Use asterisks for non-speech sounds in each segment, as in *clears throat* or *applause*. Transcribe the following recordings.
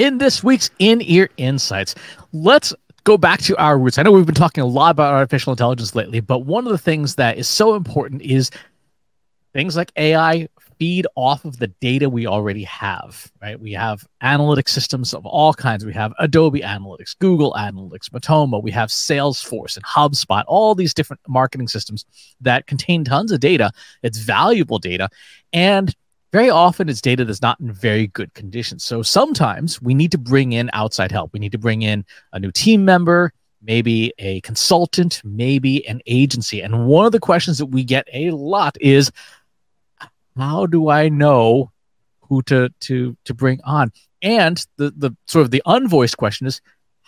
in this week's In Ear Insights. Let's go back to our roots. I know we've been talking a lot about artificial intelligence lately, but one of the things that is so important is things like AI feed off of the data we already have, right? We have analytic systems of all kinds. We have Adobe Analytics, Google Analytics, Matomo, we have Salesforce and HubSpot, all these different marketing systems that contain tons of data. It's valuable data. And very often it's data that's not in very good condition. So sometimes we need to bring in outside help. We need to bring in a new team member, maybe a consultant, maybe an agency. And one of the questions that we get a lot is how do I know who to to to bring on? And the the sort of the unvoiced question is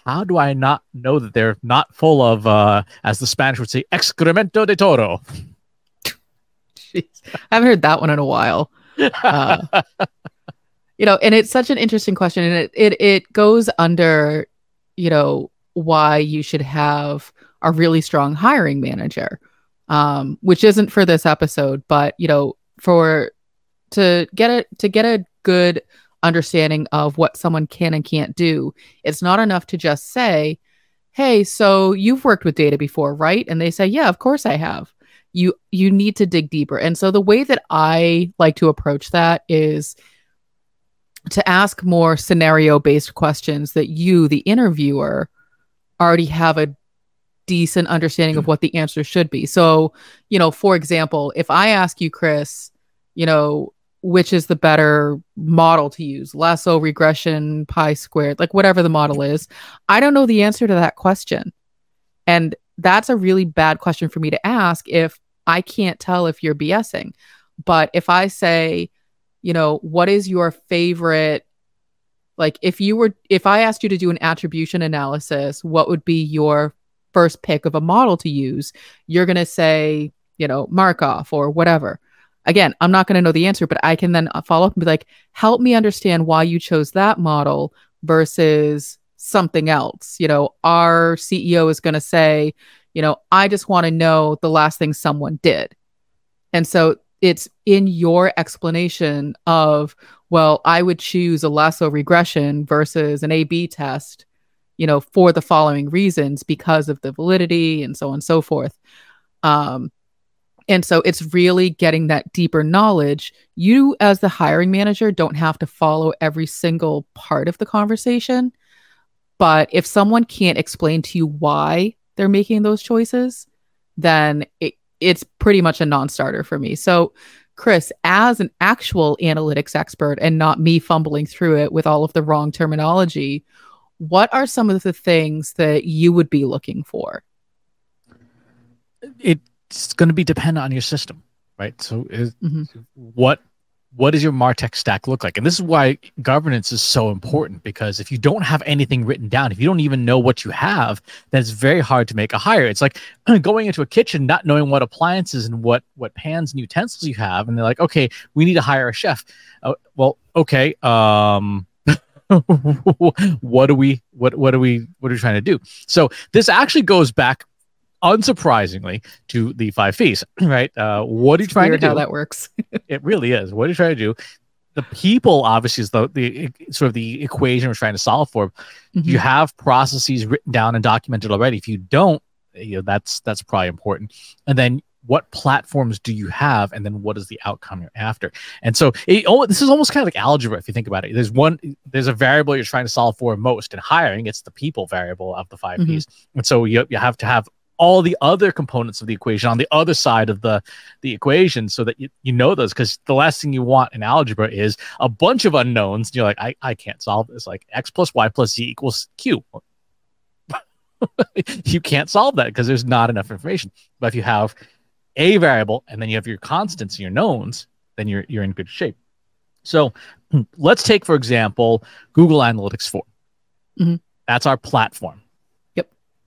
how do I not know that they're not full of uh as the Spanish would say excremento de toro? *laughs* Jeez. I haven't heard that one in a while. Uh, you know, and it's such an interesting question, and it it it goes under, you know, why you should have a really strong hiring manager, um, which isn't for this episode, but you know, for to get a to get a good understanding of what someone can and can't do, it's not enough to just say, "Hey, so you've worked with data before, right?" And they say, "Yeah, of course I have." You you need to dig deeper. And so the way that I like to approach that is to ask more scenario based questions that you the interviewer already have a decent understanding of mm. what the answer should be. So, you know, for example, if I ask you Chris, you know, which is the better model to use lasso regression chi squared like whatever the model is i don't know the answer to that question and that's a really bad question for me to ask if I can't tell if you're BSing. But if I say, you know, what is your favorite like if you were if I asked you to do an attribution analysis, what would be your first pick of a model to use? You're going to say, you know, Markov or whatever. Again, I'm not going to know the answer, but I can then uh, follow up and be like, help me understand why you chose that model versus something else. You know, our CEO is going to say, you know, I just want to know the last thing someone did. And so it's in your explanation of, well, I would choose a lasso regression versus an A B test, you know, for the following reasons because of the validity and so on and so forth. Um, and so it's really getting that deeper knowledge. You, as the hiring manager, don't have to follow every single part of the conversation. But if someone can't explain to you why they're making those choices, then it, it's pretty much a non-starter for me. So, Chris, as an actual analytics expert and not me fumbling through it with all of the wrong terminology, what are some of the things that you would be looking for? It's going to be dependent on your system, right? So, is, mm-hmm. what what does your martech stack look like? And this is why governance is so important because if you don't have anything written down if you don't even know what you have then it's very hard to make a hire. It's like *clears throat* going into a kitchen not knowing what appliances and what what pans and utensils you have and they're like okay we need to hire a chef. Uh, well okay um *laughs* what do we what what are we what are we trying to do? So this actually goes back unsurprisingly, to the five P's, *clears throat* right? Uh, what are you trying to do? How that works? *laughs* it really is. What are you trying to do? The people obviously is the, the sort of the equation we're trying to solve for. Mm-hmm. You have processes written down and documented already. If you don't, you know that's that's probably important. And then what platforms do you have and then what is the outcome you're after and so it, oh, this is almost kind of like algebra if you think about it there's one there's a variable you're trying to solve for most in hiring it's the people variable of the 5 mm-hmm. p's and so you, you have to have all the other components of the equation on the other side of the the equation so that you, you know those because the last thing you want in algebra is a bunch of unknowns and you're like I, I can't solve this. Like x plus y plus z equals q. *laughs* You can't solve that because there's not enough information. But if you have a variable and then you have your constants and your knowns then you're you're in good shape. So *clears throat* let's take for example google analytics 4 mm-hmm. that's our platform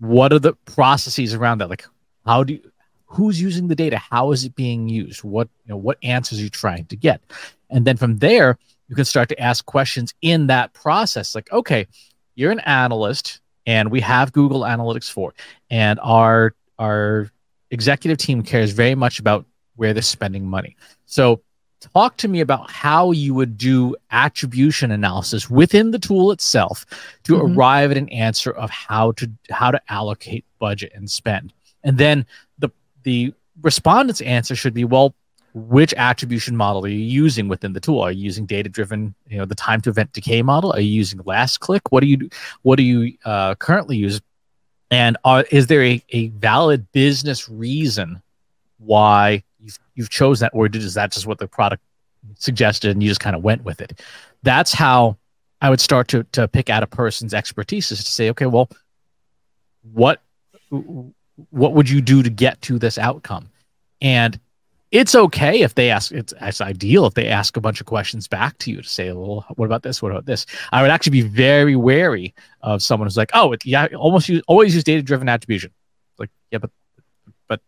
what are the processes around that? Like how do you who's using the data? How is it being used? What you know what answers are you trying to get? And then from there you can start to ask questions in that process. Like okay you're an analyst and we have google analytics 4 and our our executive team cares very much about where they're spending money. So talk to me about how you would do attribution analysis within the tool itself to mm-hmm. arrive at an answer of how to how to allocate budget and spend. And then the the respondent's answer should be well which attribution model are you using within the tool? Are you using data driven you know the time to event decay model? Are you using last click? What do you what do you uh, currently use? And are, is there a, a valid business reason why you've, chosen that or is that just what the product suggested and you just kind of went with it. That's how i would start to, to pick out a person's expertise is to say okay well what what would you do to get to this outcome? And it's okay if they ask it's, it's ideal if they ask a bunch of questions back to you to say well what about this? What about this? I would actually be very wary of someone who's like oh it, yeah almost use, always use data driven attribution. Like yeah but but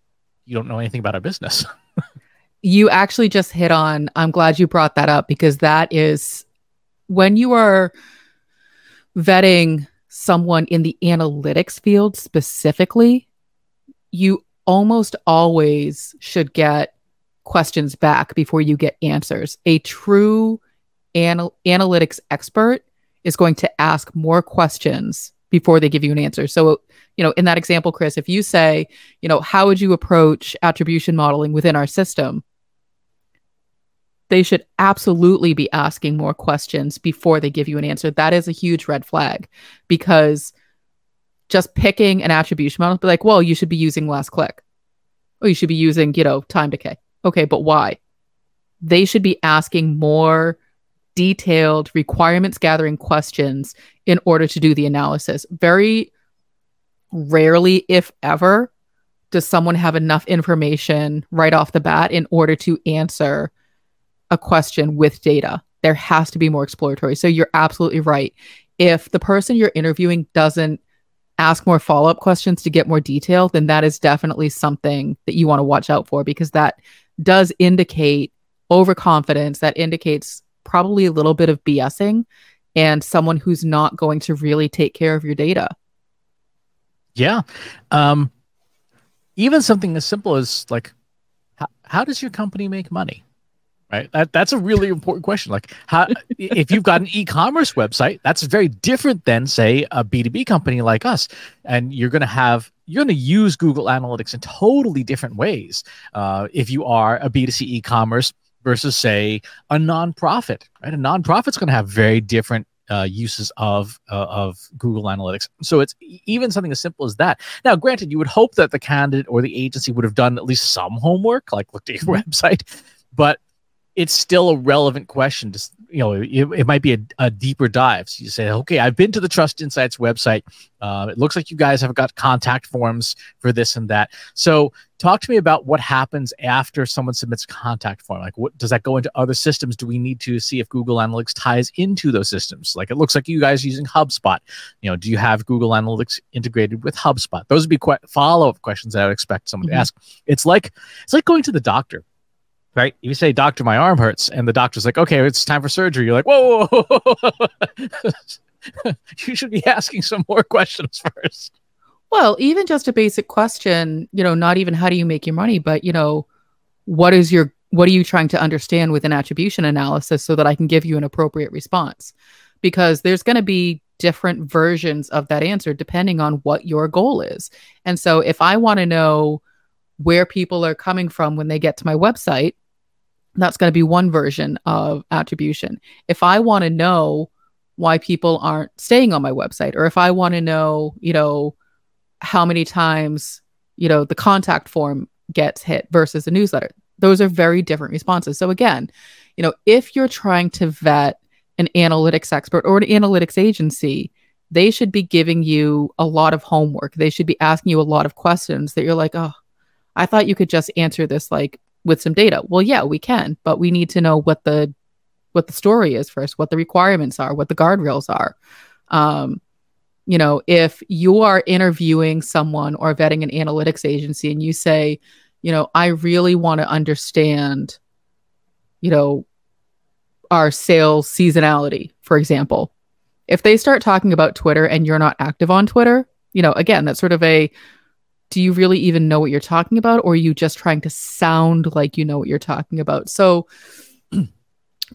you don't know anything about our business *laughs* you actually just hit on i'm glad you brought that up because that is when you are vetting someone in the analytics field specifically you almost always should get questions back before you get answers. A true anal- analytics expert is going to ask more questions before they give you an answer. So, you know, in that example, Chris, if you say, you know, how would you approach attribution modeling within our system? They should absolutely be asking more questions before they give you an answer. That is a huge red flag because just picking an attribution model, be like, well, you should be using last click. Or you should be using, you know, time decay. Okay, but why? They should be asking more detailed requirements gathering questions in order to do the analysis. Very rarely, if ever, does someone have enough information right off the bat in order to answer a question with data. There has to be more exploratory. So you're absolutely right. If the person you're interviewing doesn't ask more follow up questions to get more detail, then that is definitely something that you want to watch out for because that does indicate overconfidence. That indicates probably a little bit of BSing and someone who's not going to really take care of your data. Yeah. Um, even something as simple as like, how, how does your company make money? Right that, that's a really important question like how if you've got an e-commerce website that's very different than say a b2b company like us and you're going to have you're going to use google analytics in totally different ways uh, if you are a b2c e-commerce versus say a nonprofit right a nonprofit's going to have very different uh, uses of uh, of Google Analytics. So it's even something as simple as that. Now, granted, you would hope that the candidate or the agency would have done at least some homework, like looked at your *laughs* website, but it's still a relevant question to you know it, it might be a, a, deeper dive. So you say okay i've been to the trust insights website. Uh, it looks like you guys have got contact forms for this and that. So talk to me about what happens after someone submits a contact form. Like what does that go into other systems? Do we need to see if google analytics ties into those systems? Like it looks like you guys are using hubspot. You know do you have google analytics integrated with hubspot? Those would be quite follow-up questions that i would expect someone mm-hmm. to ask. It's like it's like going to the doctor right? You say, "Doctor, my arm hurts," and the doctor's like, "Okay, it's time for surgery." You're like, "Whoa!" whoa, whoa, whoa. *laughs* you should be asking some more questions *laughs* first. Well, even just a basic question, you know, not even how do you make your money, but you know, what is your what are you trying to understand with an attribution analysis so that I can give you an appropriate response? Because there's going to be different versions of that answer depending on what your goal is. And so if I want to know where people are coming from when they get to my website, that's going to be one version of attribution. If I want to know why people aren't staying on my website, or if I want to know, you know, how many times, you know, the contact form gets hit versus a newsletter, those are very different responses. So again, you know, if you're trying to vet an analytics expert or an analytics agency, they should be giving you a lot of homework. They should be asking you a lot of questions that you're like, oh, I thought you could just answer this like with some data. Well, yeah, we can, but we need to know what the what the story is first, what the requirements are, what the guardrails are. Um, you know, if you are interviewing someone or vetting an analytics agency and you say, you know, I really want to understand, you know, our sales seasonality, for example. If they start talking about Twitter and you're not active on Twitter, you know, again, that's sort of a do you really even know what you're talking about or are you just trying to sound like you know what you're talking about so *clears throat*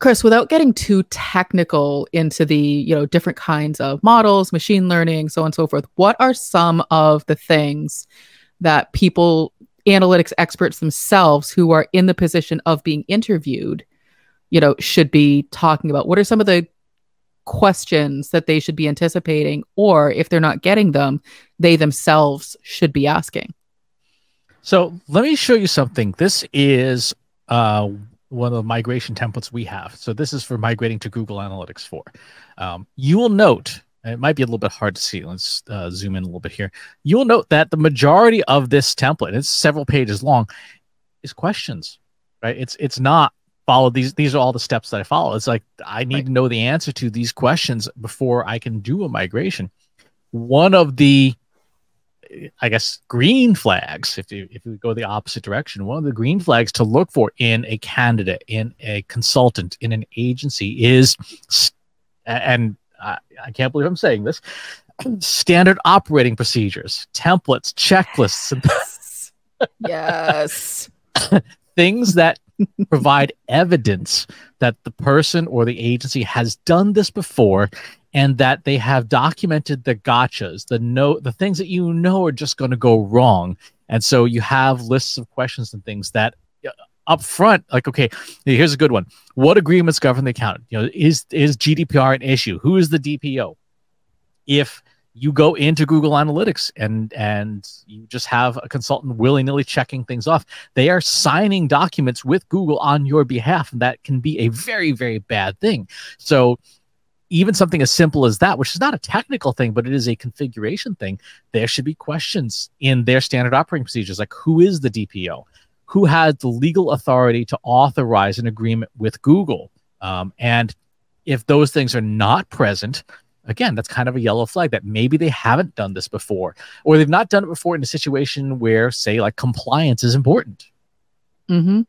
Chris, without getting too technical into the, you know, different kinds of models, machine learning, so on and so forth, what are some of the things that people, analytics experts themselves who are in the position of being interviewed, you know, should be talking about? What are some of the questions that they should be anticipating or if they're not getting them, they themselves should be asking? So, let me show you something. This is uh one of the migration templates we have. So this is for migrating to Google Analytics 4. Um, you will note, it might be a little bit hard to see. Let's uh, zoom in a little bit here. You will note that the majority of this template, it's several pages long, is questions, right? It's it's not follow these. These are all the steps that I follow. It's like I need right. to know the answer to these questions before I can do a migration. One of the I guess green flags if you if you go the opposite direction one of the green flags to look for in a candidate in a consultant in an agency is and I, I can't believe I'm saying this *clears throat* standard operating procedures templates checklists *laughs* yes things that provide evidence that the person or the agency has done this before and that they have documented the gotchas, the no, the things that you know are just going to go wrong. And so you have lists of questions and things that uh, up front, like, okay, here's a good one. What agreements govern the account? You know, is is GDPR an issue? Who is the DPO? If you go into Google Analytics and and you just have a consultant willy nilly checking things off. They are signing documents with Google on your behalf, and that can be a very very bad thing. So even something as simple as that, which is not a technical thing, but it is a configuration thing, there should be questions in their standard operating procedures like who is the DPO? Who has the legal authority to authorize an agreement with Google? Um, and if those things are not present, again, that's kind of a yellow flag that maybe they haven't done this before, or they've not done it before in a situation where, say, like compliance is important. Mm-hmm.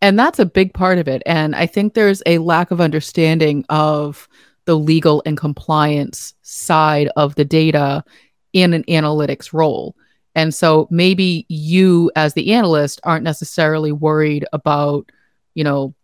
And that's a big part of it. And I think there's a lack of understanding of the legal and compliance side of the data in an analytics role. And so maybe you, as the analyst, aren't necessarily worried about, you know,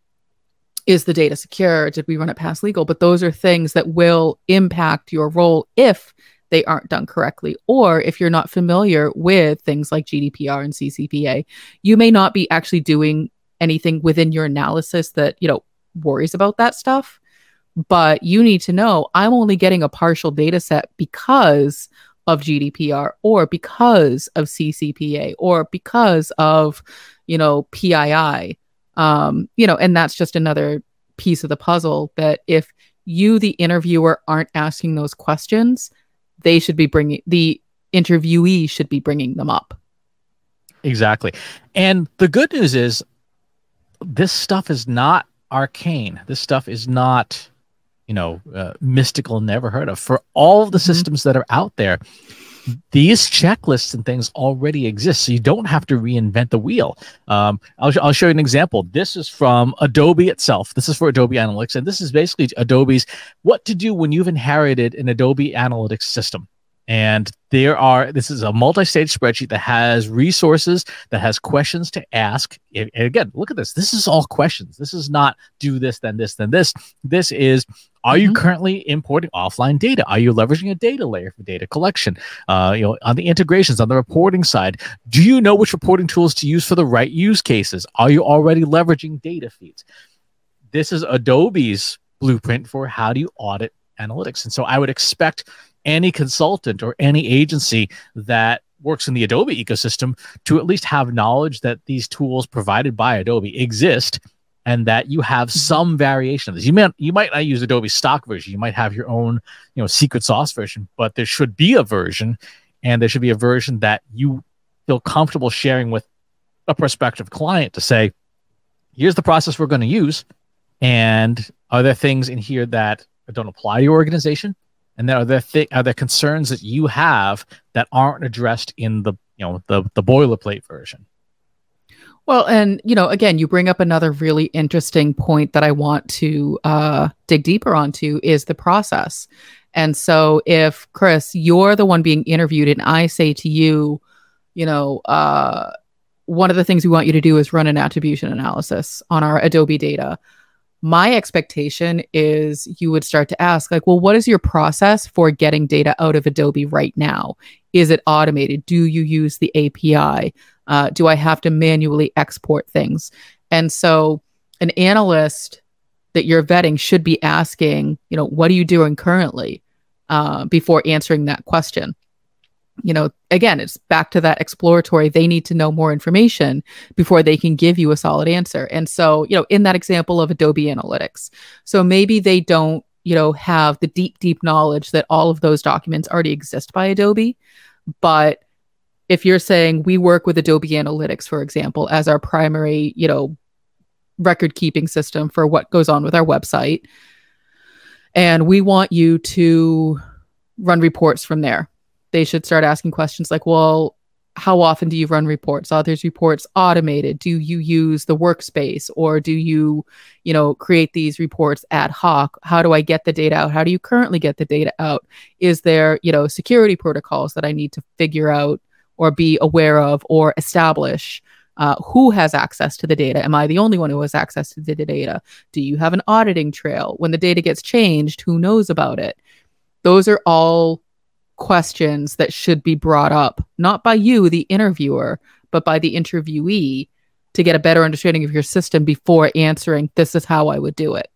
is the data secure? Did we run it past legal? But those are things that will impact your role if they aren't done correctly. Or if you're not familiar with things like GDPR and CCPA, you may not be actually doing anything within your analysis that, you know, worries about that stuff but you need to know I'm only getting a partial data set because of GDPR or because of CCPA or because of, you know, PII. Um, you know, and that's just another piece of the puzzle that if you, the interviewer, aren't asking those questions, they should be bringing the interviewee should be bringing them up. Exactly. And the good news is this stuff is not arcane. This stuff is not you know, uh, mystical, never heard of. For all the mm-hmm. systems that are out there, these checklists and things already exist, so you don't have to reinvent the wheel. Um, I'll, I'll show you an example. This is from Adobe itself. This is for Adobe Analytics, and this is basically Adobe's what to do when you've inherited an Adobe Analytics system. And there are, this is a multi stage spreadsheet that has resources, that has questions to ask. And again, look at this. This is all questions. This is not do this, then this, then this. This is are mm-hmm. you currently importing offline data? Are you leveraging a data layer for data collection? Uh, you know, on the integrations, on the reporting side, do you know which reporting tools to use for the right use cases? Are you already leveraging data feeds? This is Adobe's blueprint for how do you audit analytics. And so I would expect any consultant or any agency that works in the Adobe ecosystem to at least have knowledge that these tools provided by Adobe exist and that you have mm-hmm. some variation of this. You might you might not use Adobe stock version. You might have your own, you know, secret sauce version, but there should be a version and there should be a version that you feel comfortable sharing with a prospective client to say, here's the process we're going to use. And are there things in here that don't apply to your organization? And are there th- are there concerns that you have that aren't addressed in the you know the the boilerplate version? Well and you know again you bring up another really interesting point that i want to uh, dig deeper onto is the process. And so if chris you're the one being interviewed and i say to you you know uh, one of the things we want you to do is run an attribution analysis on our adobe data my expectation is you would start to ask like well what is your process for getting data out of adobe right now? Is it automated? Do you use the api uh, do i have to manually export things? And so an analyst that you're vetting should be asking you know what are you doing currently uh, before answering that question you know, again, it's back to that exploratory. They need to know more information before they can give you a solid answer. And so, you know, in that example of Adobe Analytics, so maybe they don't, you know, have the deep, deep knowledge that all of those documents already exist by Adobe. But if you're saying we work with Adobe Analytics, for example, as our primary, you know, record keeping system for what goes on with our website, and we want you to run reports from there they should start asking questions like, well, how often do you run reports? Are these reports automated? Do you use the workspace or do you, you know, create these reports ad hoc? How do I get the data out? How do you currently get the data out? Is there, you know, security protocols that I need to figure out or be aware of or establish? Uh, who has access to the data? Am I the only one who has access to the data? Do you have an auditing trail? When the data gets changed, who knows about it? Those are all questions that should be brought up, not by you, the interviewer, but by the interviewee to get a better understanding of your system before answering, this is how I would do it.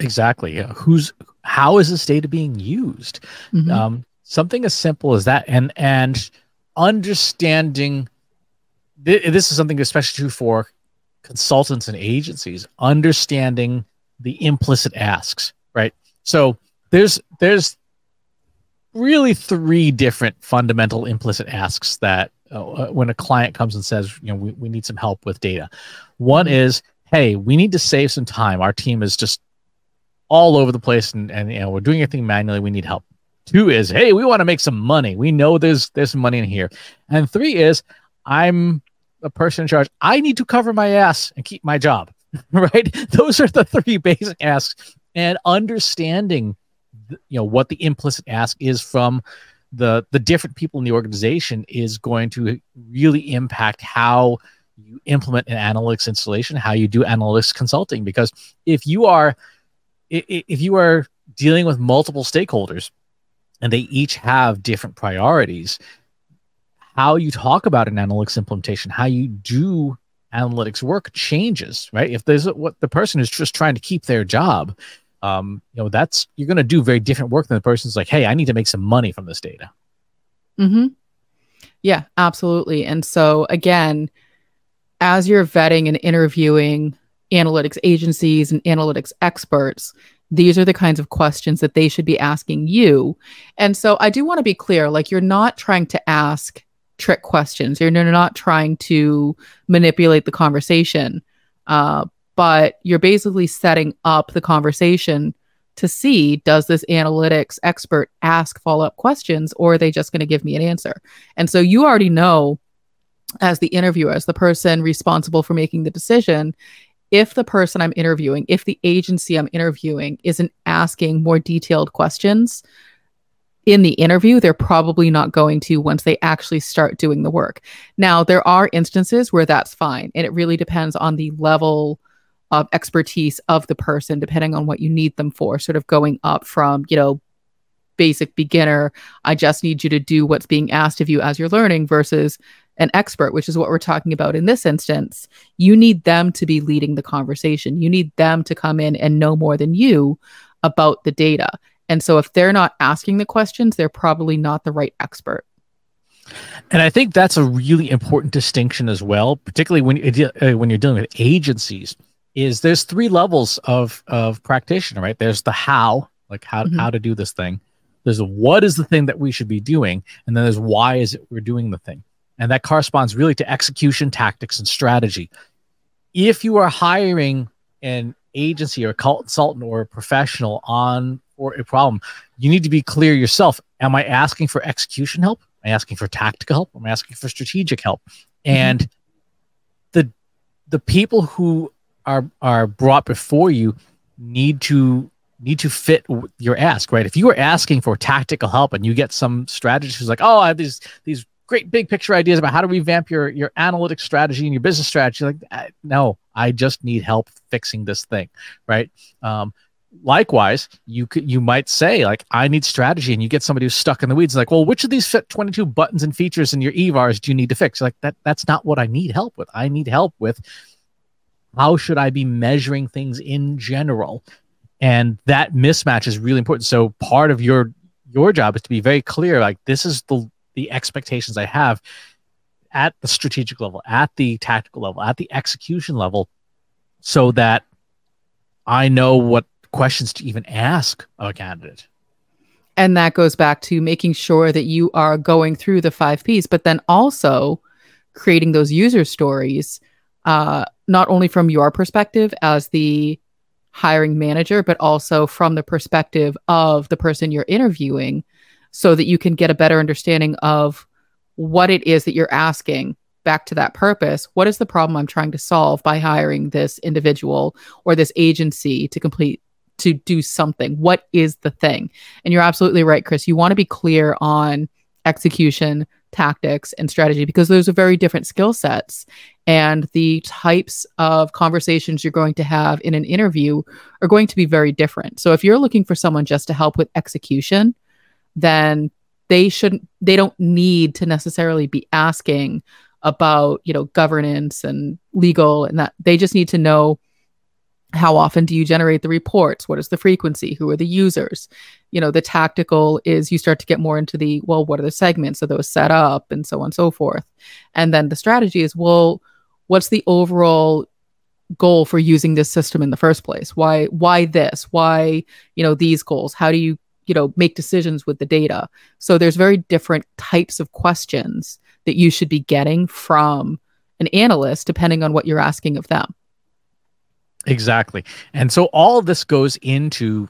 Exactly. Yeah. Who's, how is this data being used? Mm-hmm. Um, something as simple as that. And, and understanding th- this is something especially true for consultants and agencies, understanding the implicit asks, right? So there's, there's really three different fundamental implicit asks that uh, when a client comes and says, you know, we, we need some help with data. One is, hey, we need to save some time. Our team is just all over the place and, and you know, we're doing everything manually. We need help. Two is, hey, we want to make some money. We know there's there's money in here. And three is, I'm a person in charge. I need to cover my ass and keep my job. *laughs* right? Those are the three basic asks. And understanding you know what the implicit ask is from the the different people in the organization is going to really impact how you implement an analytics installation how you do analytics consulting. Because if you are if you are dealing with multiple stakeholders and they each have different priorities how you talk about an analytics implementation how you do analytics work changes right? If there's what the person is just trying to keep their job um, you know, that's you're going to do very different work than the person's like, hey, I need to make some money from this data. Hmm. Yeah, absolutely. And so again, as you're vetting and interviewing analytics agencies and analytics experts, these are the kinds of questions that they should be asking you. And so I do want to be clear like, you're not trying to ask trick questions, you're not trying to manipulate the conversation. Uh, but you're basically setting up the conversation to see does this analytics expert ask follow up questions or are they just going to give me an answer? And so you already know, as the interviewer, as the person responsible for making the decision, if the person I'm interviewing, if the agency I'm interviewing isn't asking more detailed questions in the interview, they're probably not going to once they actually start doing the work. Now, there are instances where that's fine, and it really depends on the level of expertise of the person, depending on what you need them for, sort of going up from, you know, basic beginner, I just need you to do what's being asked of you as you're learning versus an expert, which is what we're talking about in this instance. You need them to be leading the conversation. You need them to come in and know more than you about the data. And so if they're not asking the questions, they're probably not the right expert. And I think that's a really important distinction as well, particularly when uh, when you're dealing with agencies is there's three levels of of practitioner, right? There's the how, like how mm-hmm. how to do this thing. There's a what is the thing that we should be doing, and then there's why is it we're doing the thing, and that corresponds really to execution tactics and strategy. If you are hiring an agency or a consultant or a professional on or a problem, you need to be clear yourself. Am I asking for execution help? Am I asking for tactical help? Am I asking for strategic help? Mm-hmm. And the the people who are are brought before you need to need to fit your ask right if you are asking for tactical help and you get some strategist who's like oh i have these these great big picture ideas about how to revamp your your analytic strategy and your business strategy. Like, no, I just need help fixing this thing, right? Um, likewise you could you might say like i need strategy and you get somebody who's stuck in the weeds like well which of these fit 22 buttons and features in your evars do you need to fix like that that's not what i need help with i need help with how should i be measuring things in general? And that mismatch is really important. So part of your your job is to be very clear like this is the the expectations i have at the strategic level at the tactical level at the execution level so that i know what questions to even ask a candidate. And that goes back to making sure that you are going through the five P's, but then also creating those user stories, uh, not only from your perspective as the hiring manager, but also from the perspective of the person you're interviewing, so that you can get a better understanding of what it is that you're asking back to that purpose. What is the problem I'm trying to solve by hiring this individual or this agency to complete to do something? What is the thing? And you're absolutely right, Chris. You want to be clear on execution, tactics, and strategy because those are very different skill sets. And the types of conversations you're going to have in an interview are going to be very different. So if you're looking for someone just to help with execution, then they shouldn't, they don't need to necessarily be asking about, you know, governance and legal and that they just need to know how often do you generate the reports? What is the frequency? Who are the users? You know the tactical is you start to get more into the well what are the segments? Are those set up? And so on and so forth. And then the strategy is well what's the overall goal for using this system in the first place? Why why this? Why you know these goals? How do you you know make decisions with the data? So there's very different types of questions that you should be getting from an analyst depending on what you're asking of them Exactly. And so all of this goes into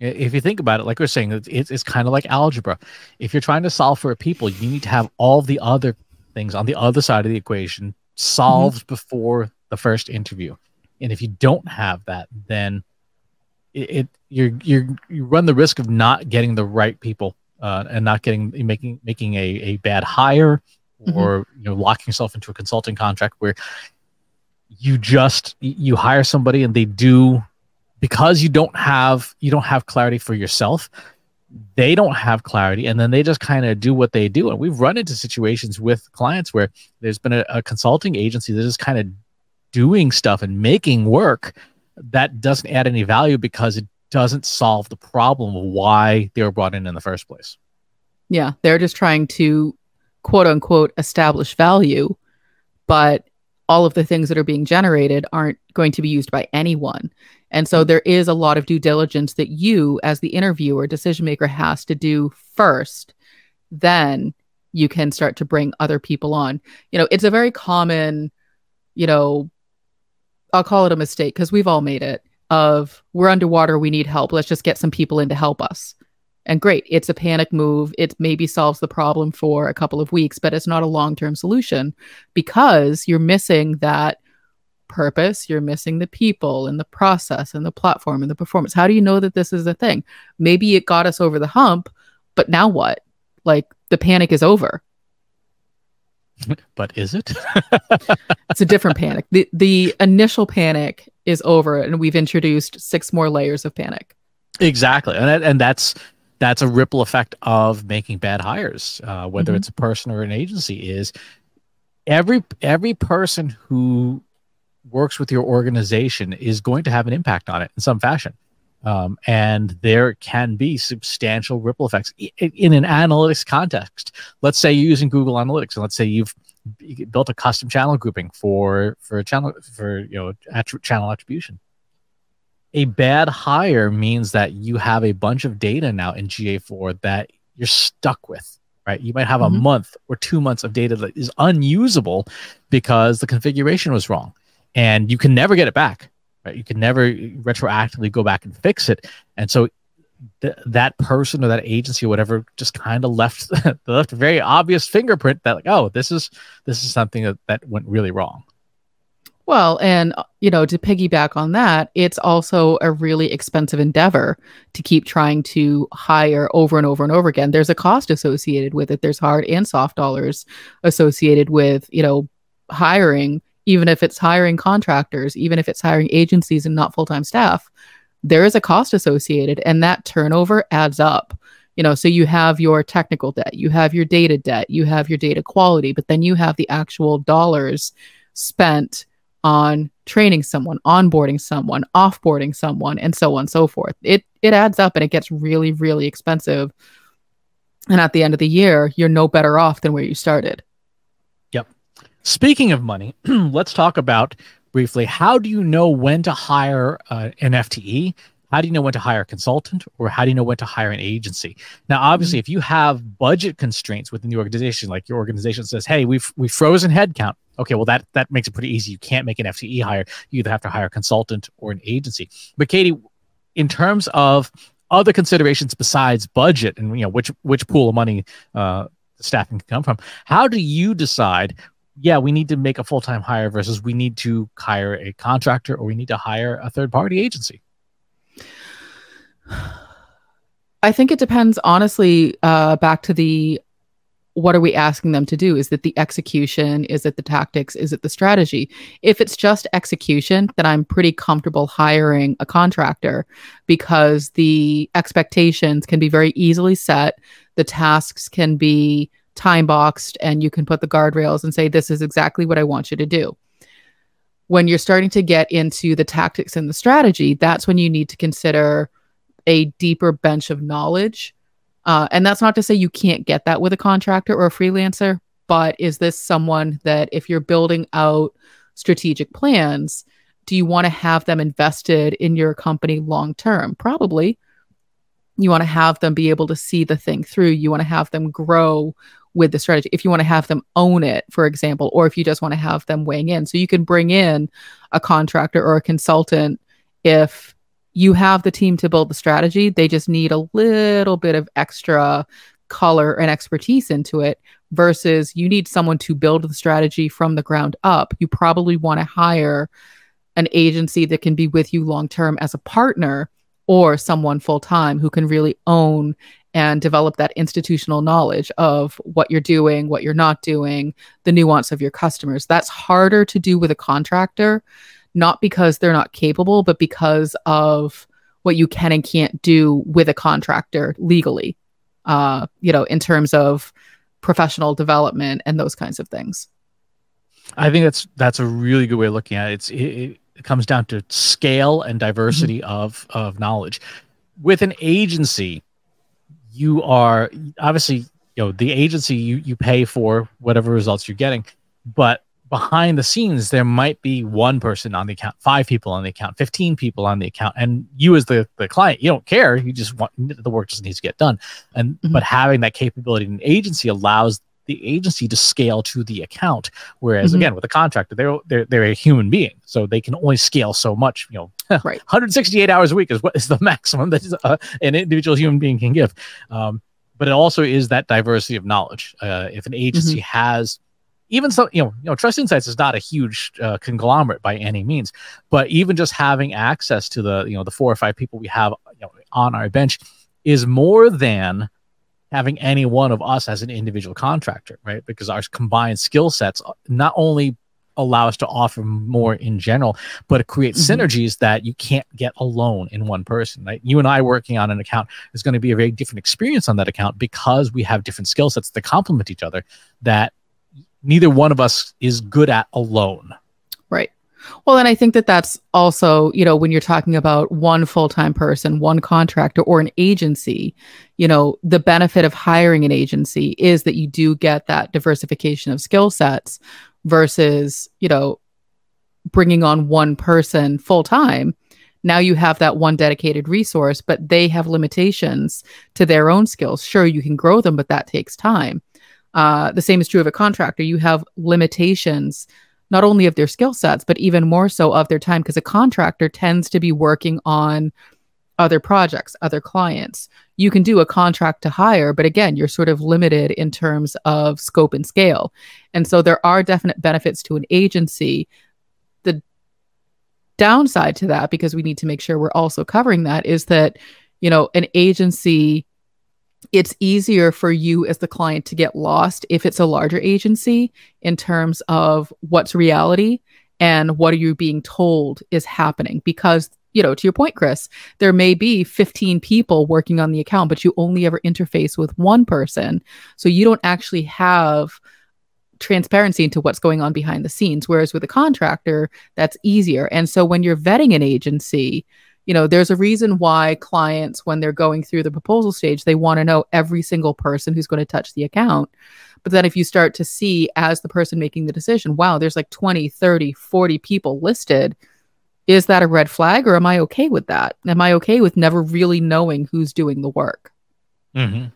if you think about it, like we're saying, it's, it's kind of like algebra. If you're trying to solve for a people, you need to have all the other things on the other side of the equation solved mm-hmm. before the first interview. And if you don't have that, then it, it you're you're you run the risk of not getting the right people uh, and not getting making making a, a bad hire mm-hmm. or mm-hmm. you know locking yourself into a consulting contract where you just you hire somebody and they do because you don't have you don't have clarity for yourself they don't have clarity and then they just kind of do what they do. And we've run into situations with clients where there's been a, a consulting agency that is kind of doing stuff and making work that doesn't add any value because it doesn't solve the problem of why they were brought in in the first place. Yeah they're just trying to quote unquote establish value but all of the things that are being generated aren't going to be used by anyone. And so there is a lot of due diligence that you, as the interviewer, decision maker, has to do first. Then you can start to bring other people on. You know, it's a very common, you know, I'll call it a mistake because we've all made it of we're underwater, we need help. Let's just get some people in to help us. And great, it's a panic move. It maybe solves the problem for a couple of weeks, but it's not a long term solution because you're missing that purpose. You're missing the people and the process and the platform and the performance. How do you know that this is a thing? Maybe it got us over the hump, but now what? Like the panic is over. But is it? *laughs* it's a different panic. The the initial panic is over and we've introduced six more layers of panic. Exactly. And and that's that's a ripple effect of making bad hires, uh, whether mm-hmm. it's a person or an agency. Is every every person who works with your organization is going to have an impact on it in some fashion. Um, and there can be substantial ripple effects in an analytics context. Let's say you're using Google Analytics, and let's say you've built a custom channel grouping for for a channel for you know channel attribution a bad hire means that you have a bunch of data now in GA4 that you're stuck with, right? You might have mm-hmm. a month or two months of data that is unusable because the configuration was wrong and you can never get it back, right? You can never retroactively go back and fix it. And so th- that person or that agency or whatever just kind of left, *laughs* left a very obvious fingerprint that like, oh, this is, this is something that, that went really wrong Well, and uh, you know, to piggyback on that, it's also a really expensive endeavor to keep trying to hire over and over and over again. There's a cost associated with it. There's hard and soft dollars associated with, you know, hiring, even if it's hiring contractors, even if it's hiring agencies and not full-time staff. There is a cost associated and that turnover adds up. You know, so you have your technical debt, you have your data debt, you have your data quality, but then you have the actual dollars spent on training someone, onboarding someone, offboarding someone, and so on and so forth. It it adds up and it gets really, really expensive. And at the end of the year, you're no better off than where you started. Yep. Speaking of money, *clears throat* let's talk about briefly how do you know when to hire uh, an FTE? How do you know when to hire a consultant or how do you know when to hire an agency? Now, obviously, mm-hmm. if you have budget constraints within the organization, like your organization says, hey, we've we've frozen headcount, okay, well that that makes it pretty easy. You can't make an FTE hire. You either have to hire a consultant or an agency. But Katie, in terms of other considerations besides budget and you know which which pool of money uh, staffing can come from, how do you decide? Yeah, we need to make a full time hire versus we need to hire a contractor or we need to hire a third party agency. *sighs* I think it depends, honestly, uh, back to the what are we asking them to do? Is it the execution? Is it the tactics? Is it the strategy? If it's just execution, then I'm pretty comfortable hiring a contractor because the expectations can be very easily set. The tasks can be time boxed, and you can put the guardrails and say, This is exactly what I want you to do. When you're starting to get into the tactics and the strategy, that's when you need to consider a deeper bench of knowledge uh, and that's not to say you can't get that with a contractor or a freelancer, but is this someone that if you're building out strategic plans, do you want to have them invested in your company long term? Probably. You want to have them be able to see the thing through. You want to have them grow with the strategy. If you want to have them own it, for example, or if you just want to have them weighing in. So you can bring in a contractor or a consultant if you have the team to build the strategy. They just need a little bit of extra color and expertise into it versus you need someone to build the strategy from the ground up. You probably want to hire an agency that can be with you long term as a partner or someone full time who can really own and develop that institutional knowledge of what you're doing, what you're not doing, the nuance of your customers. That's harder to do with a contractor not because they're not capable, but because of what you can and can't do with a contractor legally, uh, you know, in terms of professional development and those kinds of things. I think that's that's a really good way of looking at it. It's it, it comes down to scale and diversity mm-hmm. of of knowledge. With an agency, you are obviously you know the agency you you pay for whatever results you're getting, but behind the scenes there might be one person on the account five people on the account 15 people on the account and you as the, the client you don't care. You just want the work just needs to get done. And mm-hmm. but having that capability in an agency allows the agency to scale to the account. Whereas mm-hmm. again with a contractor they're, they're they're a human being so they can only scale so much you know. *laughs* Right. 168 hours a week is what is the *laughs* maximum that uh, an individual human being can give. Um, but it also is that diversity of knowledge. Uh, if an agency mm-hmm. has even so, you know, you know, Trust Insights is not a huge uh, conglomerate by any means, but even just having access to the, you know, the four or five people we have you know, on our bench is more than having any one of us as an individual contractor, right? Because our combined skill sets not only allow us to offer more in general, but it creates mm-hmm. synergies that you can't get alone in one person. Right? You and I working on an account is going to be a very different experience on that account because we have different skill sets that complement each other that neither one of us is good at alone. Right. Well, and I think that that's also, you know, when you're talking about one full time person, one contractor, or an agency, you know, the benefit of hiring an agency is that you do get that diversification of skill sets versus, you know, bringing on one person full time. Now you have that one dedicated resource, but they have limitations to their own skills. Sure, you can grow them, but that takes time. Uh, the same is true of a contractor. You have limitations, not only of their skill sets, but even more so of their time, because a contractor tends to be working on other projects, other clients. You can do a contract to hire, but again, you're sort of limited in terms of scope and scale. And so there are definite benefits to an agency. The downside to that, because we need to make sure we're also covering that, is that, you know, an agency, it's easier for you as the client to get lost if it's a larger agency in terms of what's reality and what are you being told is happening. Because you know to your point chris there may be 15 people working on the account but you only ever interface with one person. So you don't actually have transparency into what's going on behind the scenes whereas with a contractor that's easier. And so when you're vetting an agency you know there's a reason why clients when they're going through the proposal stage they want to know every single person who's going to touch the account but then if you start to see as the person making the decision wow there's like 20 30 40 people listed is that a red flag or am i okay with that am i okay with never really knowing who's doing the work mm-hmm.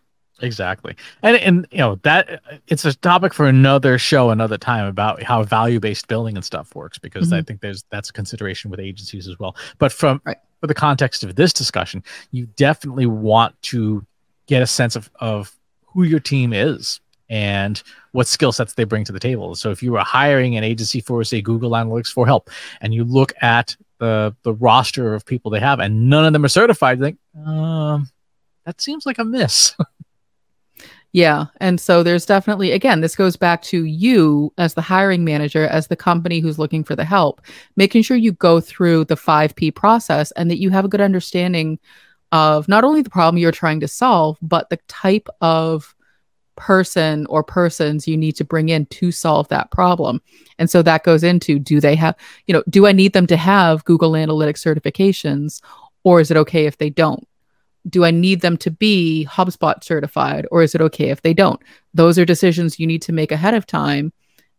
Exactly. And and you know that it's a topic for another show another time about how value-based billing and stuff works because mm-hmm. I think there's that's a consideration with agencies as well. But from right. For the context of this discussion, you definitely want to get a sense of of who your team is and what skill sets they bring to the table. So if you were hiring an agency for say Google Analytics for help and you look at the the roster of people they have and none of them are certified, you think, um, that seems like a miss. *laughs* Yeah. And so there's definitely, again, this goes back to you as the hiring manager, as the company who's looking for the help, making sure you go through the 5P process and that you have a good understanding of not only the problem you're trying to solve, but the type of person or persons you need to bring in to solve that problem. And so that goes into do they have, you know, do I need them to have Google Analytics certifications or is it okay if they don't? Do I need them to be HubSpot certified or is it okay if they don't? Those are decisions you need to make ahead of time.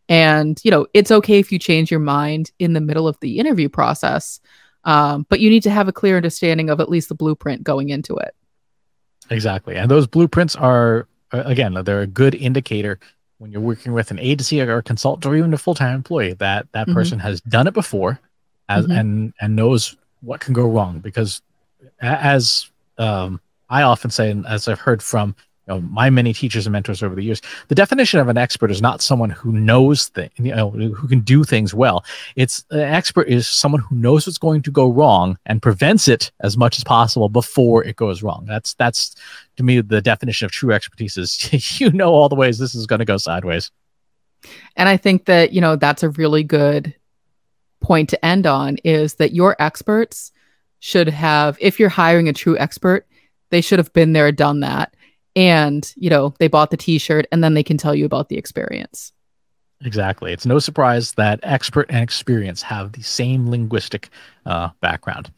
And, you know, it's okay if you change your mind in the middle of the interview process, um, but you need to have a clear understanding of at least the blueprint going into it. Exactly. And those blueprints are, uh, again, they're a good indicator when you're working with an agency or a consultant or even a full-time employee that that mm-hmm. person has done it before as, mm-hmm. and, and knows what can go wrong because as um, I often say, and as I've heard from you know, my many teachers and mentors over the years, the definition of an expert is not someone who knows things, you know, who can do things well. It's an expert is someone who knows what's going to go wrong and prevents it as much as possible before it goes wrong. That's that's to me the definition of true expertise is *laughs* you know all the ways this is going to go sideways. And I think that you know that's a really good point to end on is that your experts should have, if you're hiring a true expert, they should have been there, done that. And, you know, they bought the t shirt and then they can tell you about the experience. Exactly. It's no surprise that expert and experience have the same linguistic uh, background.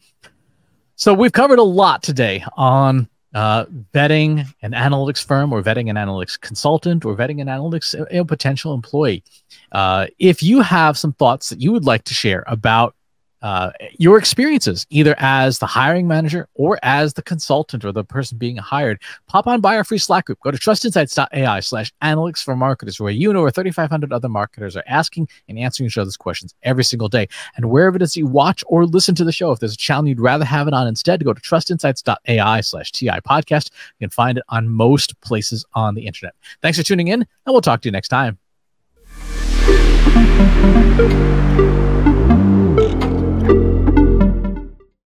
So we've covered a lot today on uh, vetting an analytics firm or vetting an analytics consultant or vetting an analytics a potential employee. Uh, if you have some thoughts that you would like to share about uh, your experiences, either as the hiring manager or as the consultant or the person being hired, pop on by our free Slack group. Go to trustinsights.ai slash analytics for marketers, where you and over 3,500 other marketers are asking and answering each other's questions every single day. And wherever it is you watch or listen to the show, if there's a channel you'd rather have it on instead, go to trustinsights.ai slash TI podcast. You can find it on most places on the internet. Thanks for tuning in, and we'll talk to you next time.